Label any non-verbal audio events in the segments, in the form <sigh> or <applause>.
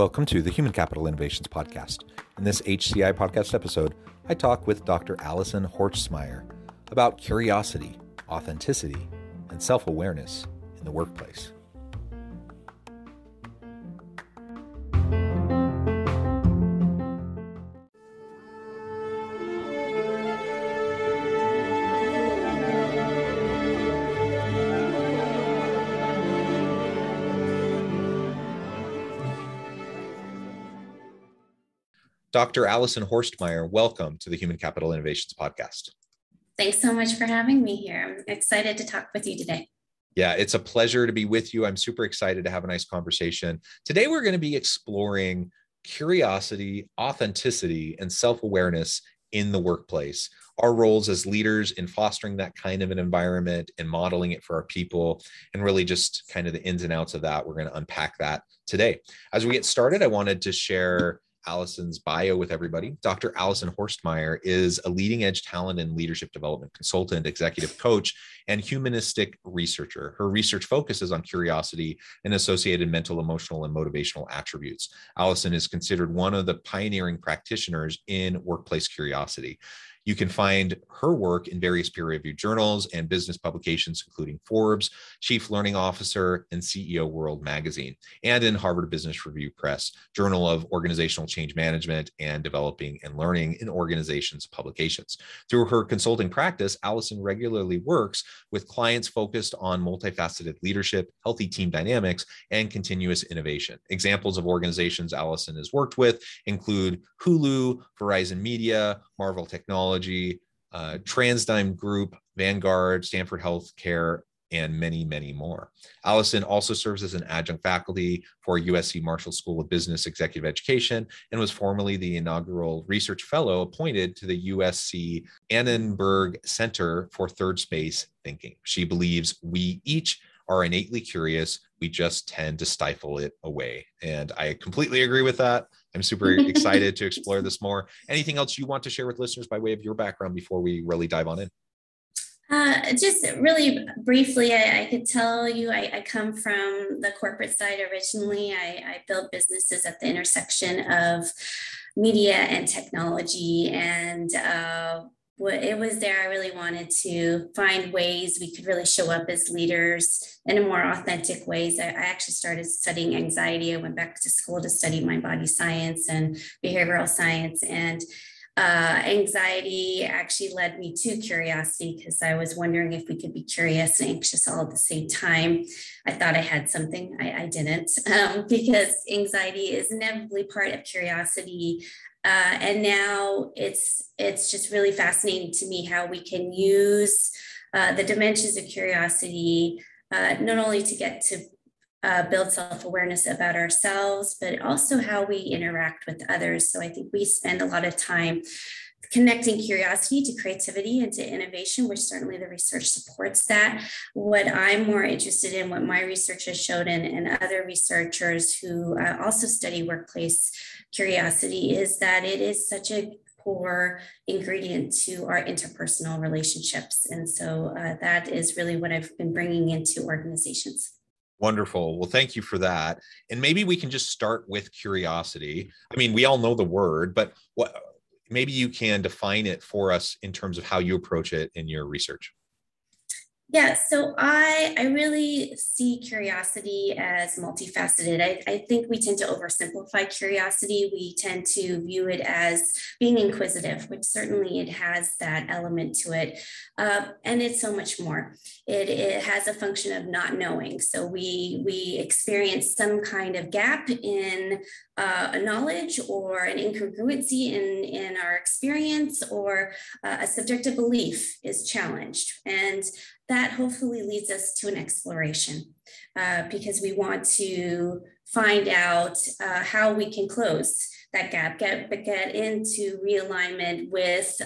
Welcome to the Human Capital Innovations Podcast. In this HCI podcast episode, I talk with Dr. Alison Horstmeyer about curiosity, authenticity, and self awareness in the workplace. Dr. Alison Horstmeyer, welcome to the Human Capital Innovations Podcast. Thanks so much for having me here. I'm excited to talk with you today. Yeah, it's a pleasure to be with you. I'm super excited to have a nice conversation. Today, we're going to be exploring curiosity, authenticity, and self awareness in the workplace. Our roles as leaders in fostering that kind of an environment and modeling it for our people, and really just kind of the ins and outs of that. We're going to unpack that today. As we get started, I wanted to share Alison's bio with everybody. Dr. Alison Horstmeyer is a leading edge talent and leadership development consultant, executive coach, and humanistic researcher. Her research focuses on curiosity and associated mental, emotional, and motivational attributes. Alison is considered one of the pioneering practitioners in workplace curiosity. You can find her work in various peer reviewed journals and business publications, including Forbes, Chief Learning Officer, and CEO World Magazine, and in Harvard Business Review Press, Journal of Organizational Change Management, and Developing and Learning in Organizations publications. Through her consulting practice, Alison regularly works with clients focused on multifaceted leadership, healthy team dynamics, and continuous innovation. Examples of organizations Alison has worked with include Hulu, Verizon Media, Marvell Technology, uh, TransDigm Group, Vanguard, Stanford Healthcare, and many, many more. Alison also serves as an adjunct faculty for USC Marshall School of Business Executive Education and was formerly the inaugural research fellow appointed to the USC Annenberg Center for Third Space Thinking. She believes we each are innately curious. We just tend to stifle it away. And I completely agree with that. I'm super excited to explore this more. Anything else you want to share with listeners by way of your background before we really dive on in? Uh, just really briefly, I, I could tell you I, I, come from the corporate side originally. I, I built businesses at the intersection of media and technology. And uh, it was there I really wanted to find ways we could really show up as leaders in a more authentic ways. I, actually started studying anxiety. I went back to school to study mind body science and behavioral science. And uh, anxiety actually led me to curiosity because I was wondering if we could be curious and anxious all at the same time. I thought I had something, I, I didn't, <laughs> um, because anxiety is inevitably part of curiosity. Uh, and now it's it's just really fascinating to me how we can use uh, the dimensions of curiosity uh, not only to get to uh, build self-awareness about ourselves but also how we interact with others. So i think we spend a lot of time connecting curiosity to creativity and to innovation, which certainly the research supports that. What I'm more interested in, what my research has showed, and, and other researchers who uh, also study workplace curiosity, is that it is such a core ingredient to our interpersonal relationships. And so uh, that is really what I've been bringing into organizations. Wonderful. Well, thank you for that. And maybe we can just start with curiosity. I mean, we all know the word, but what maybe you can define it for us in terms of how you approach it in your research. Yeah, so I I really see curiosity as multifaceted. I, I think we tend to oversimplify curiosity. We tend to view it as being inquisitive, which certainly it has that element to it. Uh, and it's so much more. It, it has a function of not knowing. So we we experience some kind of gap in uh, a knowledge or an incongruency in, in our experience or uh, a subjective belief is challenged. And that hopefully leads us to an exploration uh, because we want to find out uh, how we can close that gap, get, get into realignment with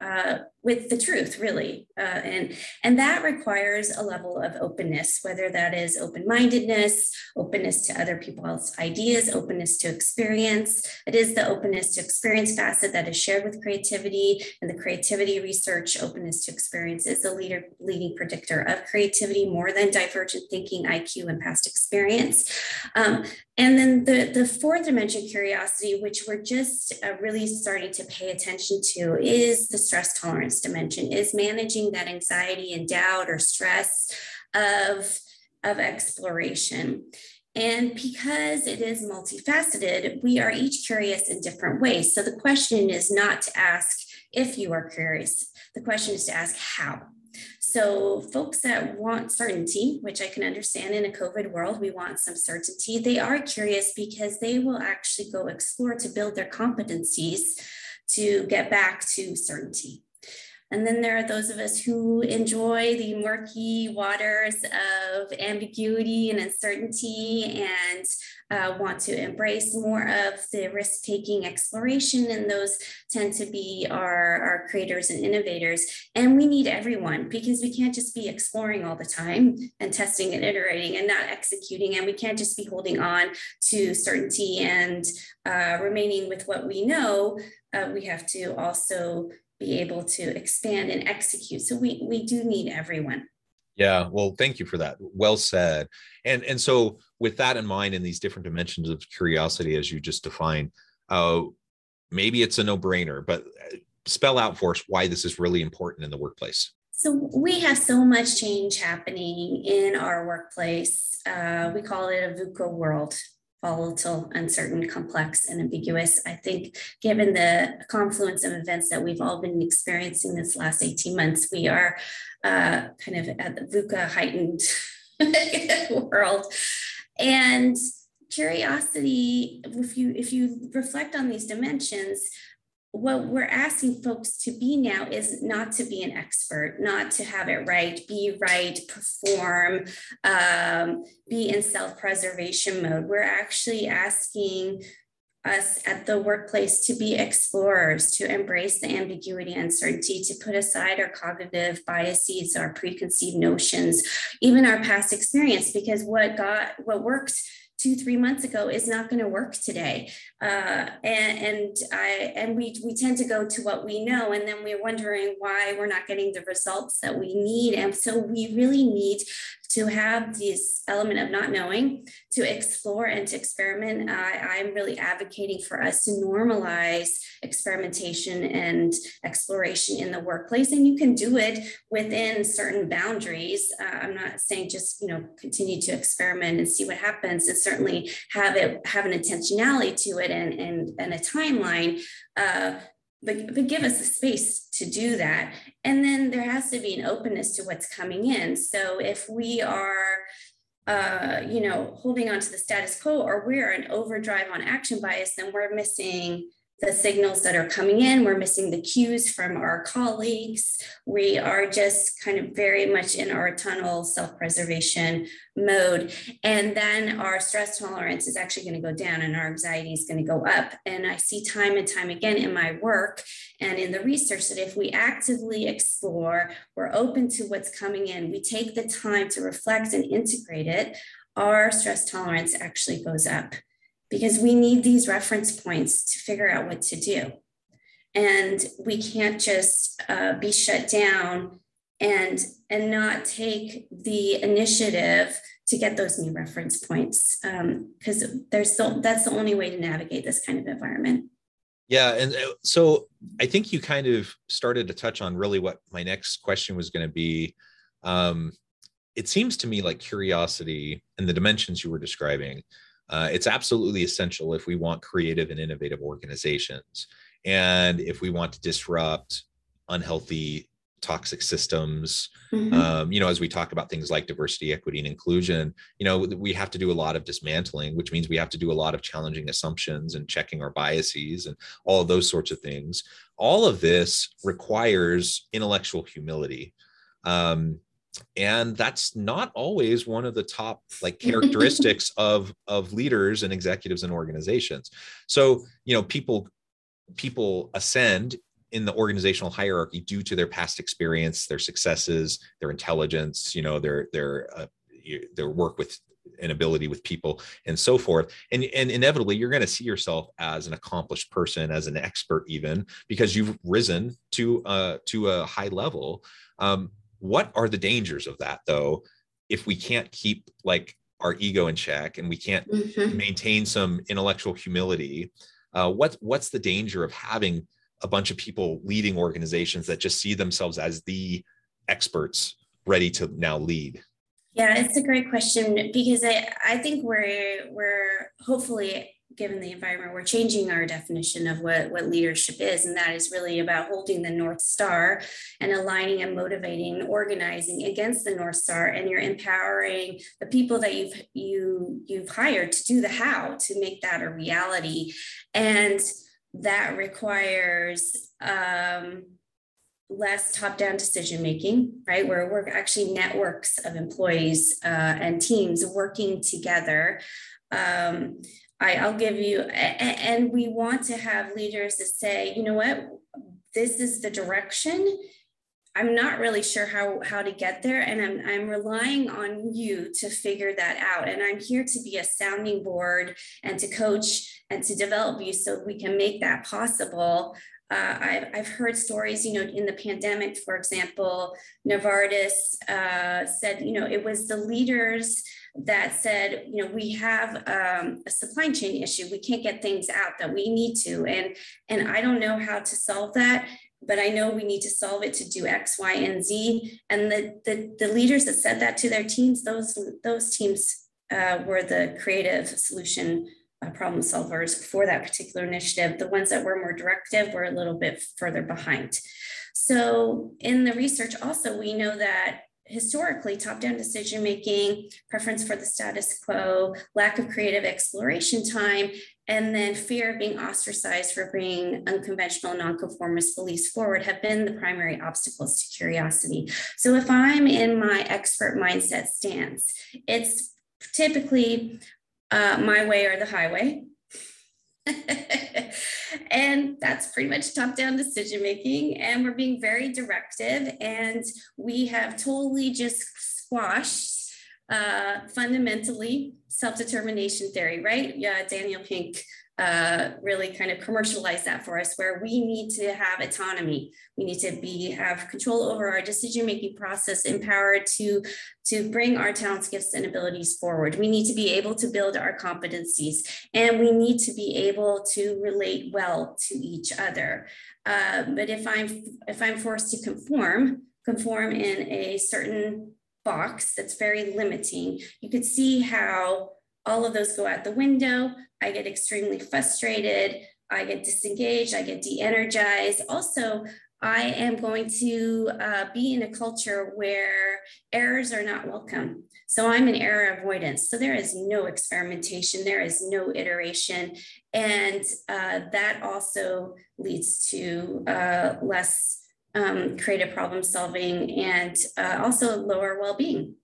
uh, with the truth really. Uh, and and that requires a level of openness whether that is open-mindedness openness to other people's ideas openness to experience. It is the openness to experience facet that is shared with creativity and the creativity research openness to experience is the leader leading predictor of creativity more than divergent thinking iq and past experience. Um, and then the, the fourth dimension curiosity, which we're just uh, really starting to pay attention to, is the stress tolerance dimension, is managing that anxiety and doubt or stress of, of exploration. And because it is multifaceted, we are each curious in different ways. So the question is not to ask if you are curious, the question is to ask how. So, folks that want certainty, which I can understand in a COVID world, we want some certainty, they are curious because they will actually go explore to build their competencies to get back to certainty. And then there are those of us who enjoy the murky waters of ambiguity and uncertainty and uh, want to embrace more of the risk taking exploration. And those tend to be our, our creators and innovators. And we need everyone because we can't just be exploring all the time and testing and iterating and not executing. And we can't just be holding on to certainty and uh, remaining with what we know. Uh, we have to also be able to expand and execute. So we we do need everyone. Yeah, well, thank you for that. Well said. And and so with that in mind, in these different dimensions of curiosity, as you just defined, uh, maybe it's a no-brainer, but uh, spell out for us why this is really important in the workplace. So we have so much change happening in our workplace. Uh, we call it a VUCA world volatile, uncertain, complex, and ambiguous. I think, given the confluence of events that we've all been experiencing this last 18 months, we are uh, kind of at the VUCA heightened <laughs> world. And curiosity, if you if you reflect on these dimensions, what we're asking folks to be now is not to be an expert, not to have it right, be right, perform, um, be in self preservation mode. We're actually asking us at the workplace to be explorers, to embrace the ambiguity, and uncertainty, to put aside our cognitive biases, our preconceived notions, even our past experience, because what got what worked two three months ago is not going to work today uh, and, and i and we we tend to go to what we know and then we're wondering why we're not getting the results that we need and so we really need to have this element of not knowing, to explore and to experiment. I, I'm really advocating for us to normalize experimentation and exploration in the workplace. And you can do it within certain boundaries. Uh, I'm not saying just, you know, continue to experiment and see what happens and certainly have it have an intentionality to it and, and, and a timeline. Uh, but, but give us the space to do that. And then there has to be an openness to what's coming in. So if we are, uh, you know, holding on to the status quo or we're an overdrive on action bias, then we're missing the signals that are coming in. We're missing the cues from our colleagues. We are just kind of very much in our tunnel self preservation mode. And then our stress tolerance is actually going to go down and our anxiety is going to go up. And I see time and time again in my work and in the research that if we actively explore, we're open to what's coming in, we take the time to reflect and integrate it, our stress tolerance actually goes up because we need these reference points to figure out what to do. And we can't just uh, be shut down and, and not take the initiative to get those new reference points because um, there's that's the only way to navigate this kind of environment. Yeah, and uh, so I think you kind of started to touch on really what my next question was going to be. um, it seems to me like curiosity and the dimensions you were describing uh, it's absolutely essential if we want creative and innovative organizations and if we want to disrupt unhealthy toxic systems. Mm-hmm. um, you know as we talk about things like diversity equity and inclusion you know we have to do a lot of dismantling which means we have to do a lot of challenging assumptions and checking our biases and all of those sorts of things. All of this requires intellectual humility. Um, and that's not always one of the top like <laughs> characteristics of of leaders and executives and organizations. So you know people people ascend in the organizational hierarchy due to their past experience their successes their intelligence you know their their uh, their work with and ability with people and so forth. And and inevitably you're going to see yourself as an accomplished person as an expert even because you've risen to uh to a high level. Um what are the dangers of that though if we can't keep like our ego in check and we can't mm-hmm. maintain some intellectual humility uh, what, what's the danger of having a bunch of people leading organizations that just see themselves as the experts ready to now lead yeah it's a great question because i, I think we're we're hopefully given the environment, we're changing our definition of what, what leadership is. And that is really about holding the North Star and aligning and motivating, organizing against the North Star. And you're empowering the people that you've you you've hired to do the how to make that a reality. And that requires um, less top-down decision making, right? Where we're actually networks of employees uh, and teams working together. Um, I, will give you, and we want to have leaders that say, you know what, this is the direction. I'm not really sure how, how to get there, and I'm, I'm relying on you to figure that out. And I'm here to be a sounding board and to coach and to develop you so we can make that possible. Uh, I've, I've heard stories, you know, in the pandemic, for example, Novartis uh, said, you know, it was the leaders that said, you know, we have um, a supply chain issue. We can't get things out that we need to. And, and I don't know how to solve that, but I know we need to solve it to do X, Y, and Z. And the, the, the leaders that said that to their teams, those, those teams uh, were the creative solution uh, problem solvers for that particular initiative. The ones that were more directive were a little bit further behind. So in the research also, we know that historically top-down decision making, preference for the status quo, lack of creative exploration time, and then fear of being ostracized for bringing unconventional nonconformist beliefs forward have been the primary obstacles to curiosity. So if I'm in my expert mindset stance, it's typically uh, my way or the highway. <laughs> and that's pretty much top down decision making. And we're being very directive. And we have totally just squashed uh, fundamentally self determination theory, right? Yeah, Daniel Pink uh, really kind of commercialized that for us where we need to have autonomy. We need to be have control over our decision making process empowered to to bring our talents gifts and abilities forward. We need to be able to build our competencies and we need to be able to relate well to each other. Uh, but if i'm if i'm forced to conform conform in a certain box that's very limiting you could see how all of those go out the window. I get extremely frustrated. I get disengaged. I get de energized. Also, I am going to uh, be in a culture where errors are not welcome. So I'm in error avoidance. So there is no experimentation, there is no iteration. And uh, that also leads to uh, less um, creative problem solving and uh, also lower well being.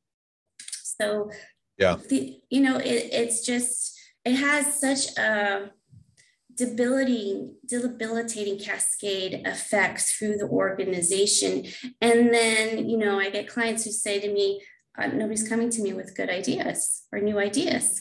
So yeah. the, you know it, it's just it has such a debilitating debilitating cascade effects through the organization. And then you know i get clients who say to me uh, nobody's coming to me with good ideas or new ideas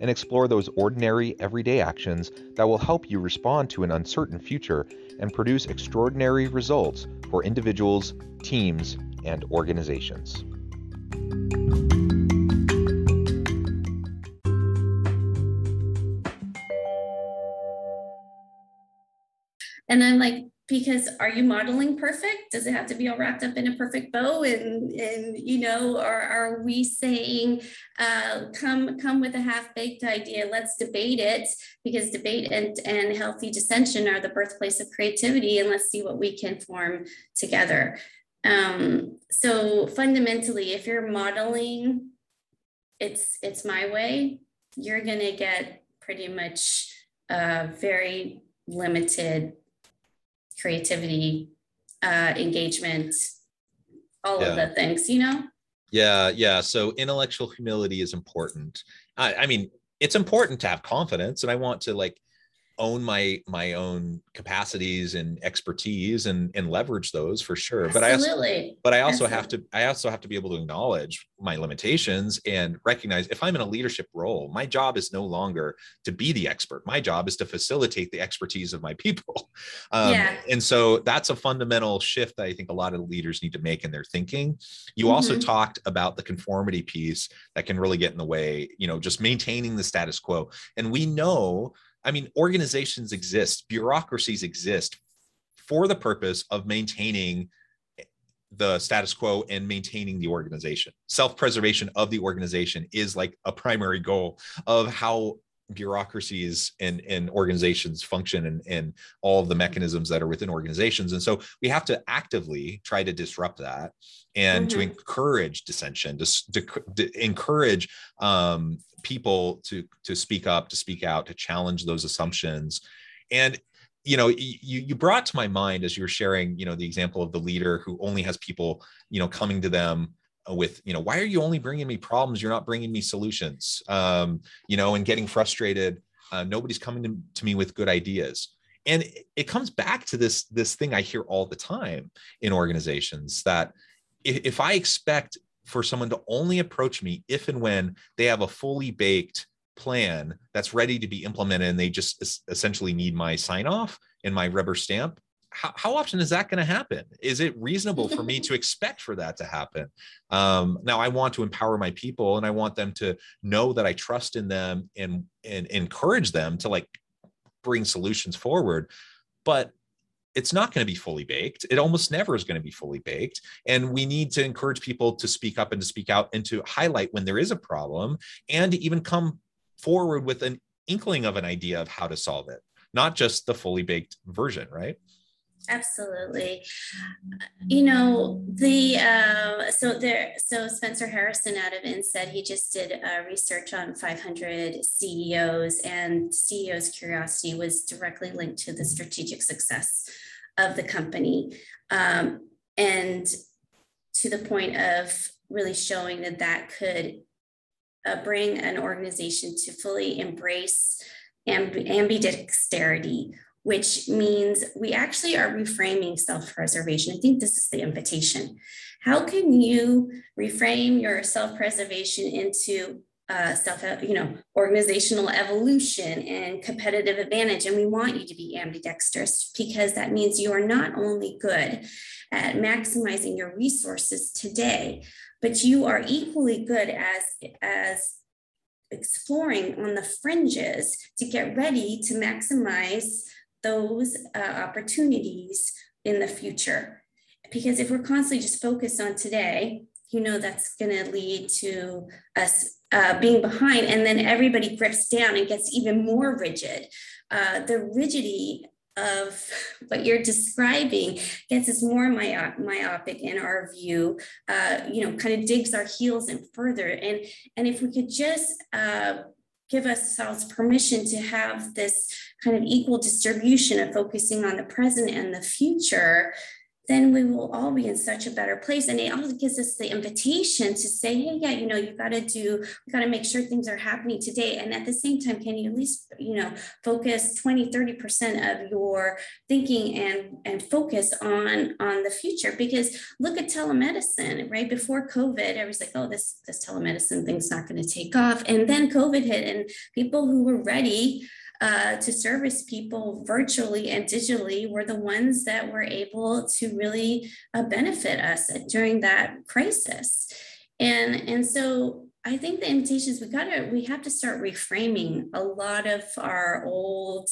and explore those ordinary, everyday actions that will help you respond to an uncertain future and produce extraordinary results for individuals, teams, and organizations. And I'm like, because are you modeling perfect? Does it have to be all wrapped up in a perfect bow? And and you know, or are we saying, uh, come come with a half baked idea? Let's debate it because debate and and healthy dissension are the birthplace of creativity, and let's see what we can form together. Um, so fundamentally, if you're modeling, it's it's my way. You're gonna get pretty much uh, very limited creativity, uh, engagement, all yeah. of the things, you know? Yeah, yeah. So intellectual humility is important. I, I mean, it's important to have confidence, and I want to like own my my own capacities and expertise and and leverage those for sure Absolutely. but i also but i also Absolutely. have to i also have to be able to acknowledge my limitations and recognize if i'm in a leadership role my job is no longer to be the expert my job is to facilitate the expertise of my people <laughs> um, yeah. and so that's a fundamental shift that i think a lot of leaders need to make in their thinking you mm-hmm. also talked about the conformity piece that can really get in the way you know just maintaining the status quo and we know I mean, organizations exist, bureaucracies exist for the purpose of maintaining the status quo and maintaining the organization. Self preservation of the organization is like a primary goal of how bureaucracies and, and organizations function and, and all of the mechanisms that are within organizations. And so we have to actively try to disrupt that and mm-hmm. to encourage dissension, to, to, to encourage um, people to, to speak up, to speak out, to challenge those assumptions. And you know you you brought to my mind as you were sharing you know the example of the leader who only has people you know coming to them with you know why are you only bringing me problems? You're not bringing me solutions um, you know and getting frustrated uh, nobody's coming to, to me with good ideas. And it, it comes back to this this thing i hear all the time in organizations that if, if i expect for someone to only approach me if and when they have a fully baked plan that's ready to be implemented and they just essentially need my sign off and my rubber stamp how, how often is that going to happen? Is it reasonable for me to <laughs> expect for that to happen? Um, now, I want to empower my people and I want them to know that I trust in them and, and encourage them to like bring solutions forward. But it's not going to be fully baked. It almost never is going to be fully baked. And we need to encourage people to speak up and to speak out and to highlight when there is a problem and to even come forward with an inkling of an idea of how to solve it, not just the fully baked version, right? Absolutely. You know, the uh, so there so Spencer Harrison out of INSEAD, he just did uh, research on 500 CEOs, and CEOs' curiosity was directly linked to the strategic success of the company, um, and to the point of really showing that that could uh, bring an organization to fully embrace amb- ambidexterity which means we actually are reframing self preservation. I think this is the invitation. How can you reframe your self preservation into uh, self, you know, organizational evolution and competitive advantage? And we want you to be ambidextrous because that means you are not only good at maximizing your resources today, but you are equally good as as exploring on the fringes to get ready to maximize those uh, opportunities in the future. Because if we're constantly just focused on today, you know that's going to lead to us uh, being behind and then everybody grips down and gets even more rigid uh, the rigidity of <laughs> what you're describing gets us more myopic in our view uh, you know kind of digs our heels in further and and if we could just uh, give ourselves permission to have this kind of equal distribution of focusing on the present and the future then we will all be in such a better place. And it also gives us the invitation to say, hey, yeah, you know, you got to do, we got to make sure things are happening today. And at the same time, can you at least, you know, focus 20, 30% of your thinking and, and focus on, on the future? Because look at telemedicine, right? Before COVID, everyone's like, oh, this, this telemedicine thing's not going to take off. And then COVID hit and people who were ready uh, to service people virtually and digitally were the ones that were able to really uh, benefit us during that crisis. And, and so I think the invitations we got to, we have to start reframing a lot of our old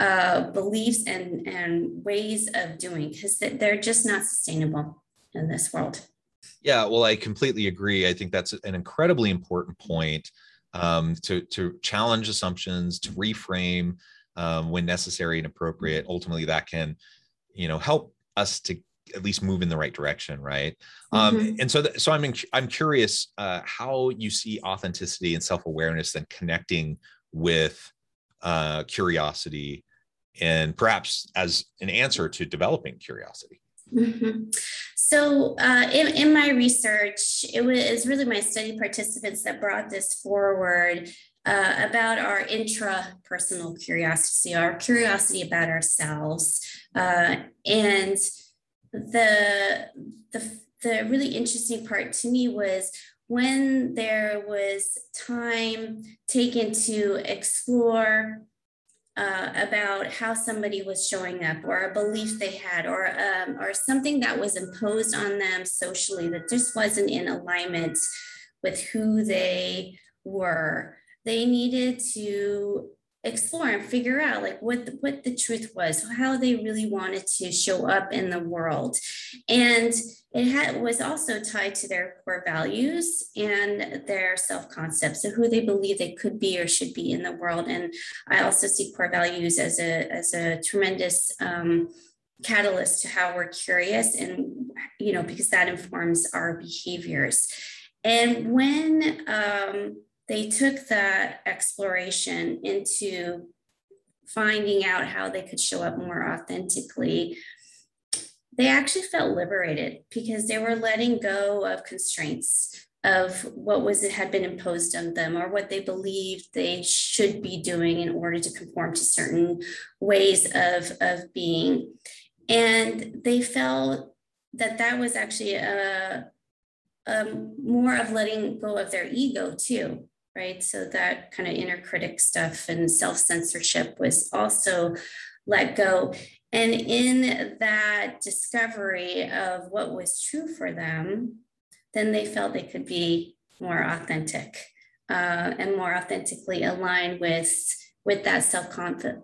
uh, beliefs and, and ways of doing because they're just not sustainable in this world. Yeah, well, I completely agree. I think that's an incredibly important point um, to to challenge assumptions, to reframe um, when necessary and appropriate. Ultimately, that can, you know, help us to at least move in the right direction, right? Um, mm-hmm. Um, and so, th- so I'm in, I'm curious uh, how you see authenticity and self awareness then connecting with uh, curiosity, and perhaps as an answer to developing curiosity. Mm-hmm. So, uh, in, in my research, it was really my study participants that brought this forward uh, about our intrapersonal curiosity, our curiosity about ourselves. Uh, and the, the, the really interesting part to me was when there was time taken to explore uh, about how somebody was showing up or a belief they had or um, or something that was imposed on them socially that just wasn't in alignment with who they were. They needed to explore and figure out like what the, what the truth was how they really wanted to show up in the world. And it had, was also tied to their core values and their self-concept so who they believe they could be or should be in the world. And i also see core values as a as a tremendous um, catalyst to how we're curious and you know because that informs our behaviors. And when um, they took that exploration into finding out how they could show up more authentically. They actually felt liberated because they were letting go of constraints of what was it had been imposed on them or what they believed they should be doing in order to conform to certain ways of, of being. And they felt that that was actually a, a more of letting go of their ego too right? So that kind of inner critic stuff and self censorship was also let go. And in that discovery of what was true for them, then they felt they could be more authentic uh, and more authentically aligned with with that self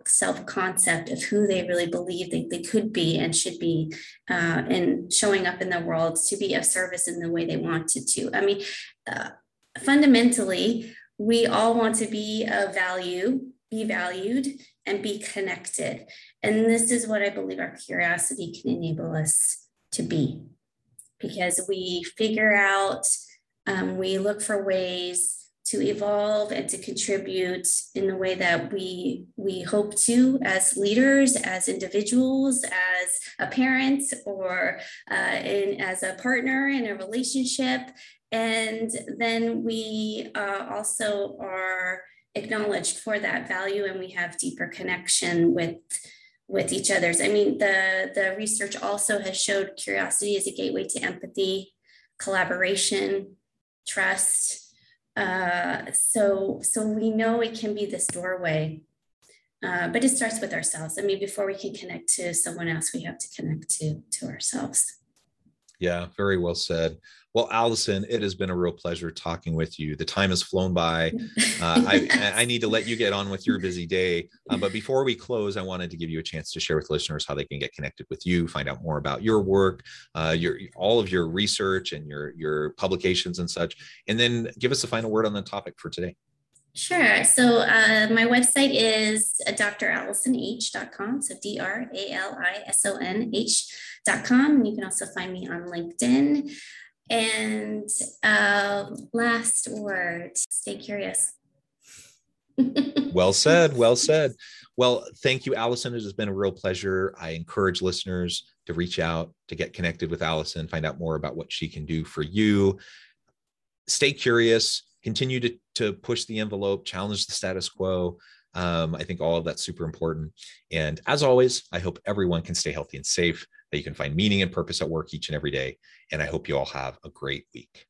self concept of who they really believe they, they could be and should be uh, and showing up in the world to be of service in the way they wanted to. I mean, uh, fundamentally, we all want to be of value, be valued, and be connected. And this is what I believe our curiosity can enable us to be because we figure out, um, we look for ways to evolve and to contribute in the way that we we hope to as leaders as individuals as a parent or uh, in, as a partner in a relationship and then we uh, also are acknowledged for that value and we have deeper connection with with each other's. I mean, the, the research also has showed curiosity is a gateway to empathy, collaboration, trust. Uh, so, so we know it can be this doorway, uh, but it starts with ourselves. I mean, before we can connect to someone else, we have to connect to, to ourselves. Yeah, very well said. Well, Alison, it has been a real pleasure talking with you. The time has flown by. <laughs> Uh, I, I, need to let you get on with your busy day. Uh, but before we close, I wanted to give you a chance to share with listeners how they can get connected with you, find out more about your work, uh, your all of your research and your your publications and such, and then give us a final word on the topic for today. Sure. So uh, my website is dralisonh.com. So D R A L I S O N H.com. And you can also find me on LinkedIn. And uh, last word stay curious. <laughs> well said. Well said. Well, thank you, Alison. It has been a real pleasure. I encourage listeners to reach out, to get connected with Alison, find out more about what she can do for you. Stay curious continue to, to push the envelope, challenge the status quo. Um, I think all of that's super important. And as always, I hope everyone can stay healthy and safe, that you can find meaning and purpose at work each and every day. And I hope you all have a great week.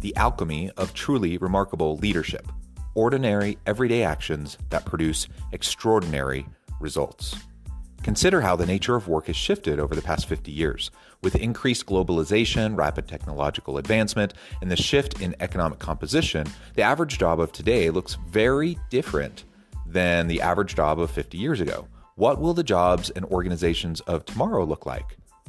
The alchemy of truly remarkable leadership ordinary, everyday actions that produce extraordinary results. Consider how the nature of work has shifted over the past 50 years. With increased globalization, rapid technological advancement, and the shift in economic composition, the average job of today looks very different than the average job of 50 years ago. What will the jobs and organizations of tomorrow look like?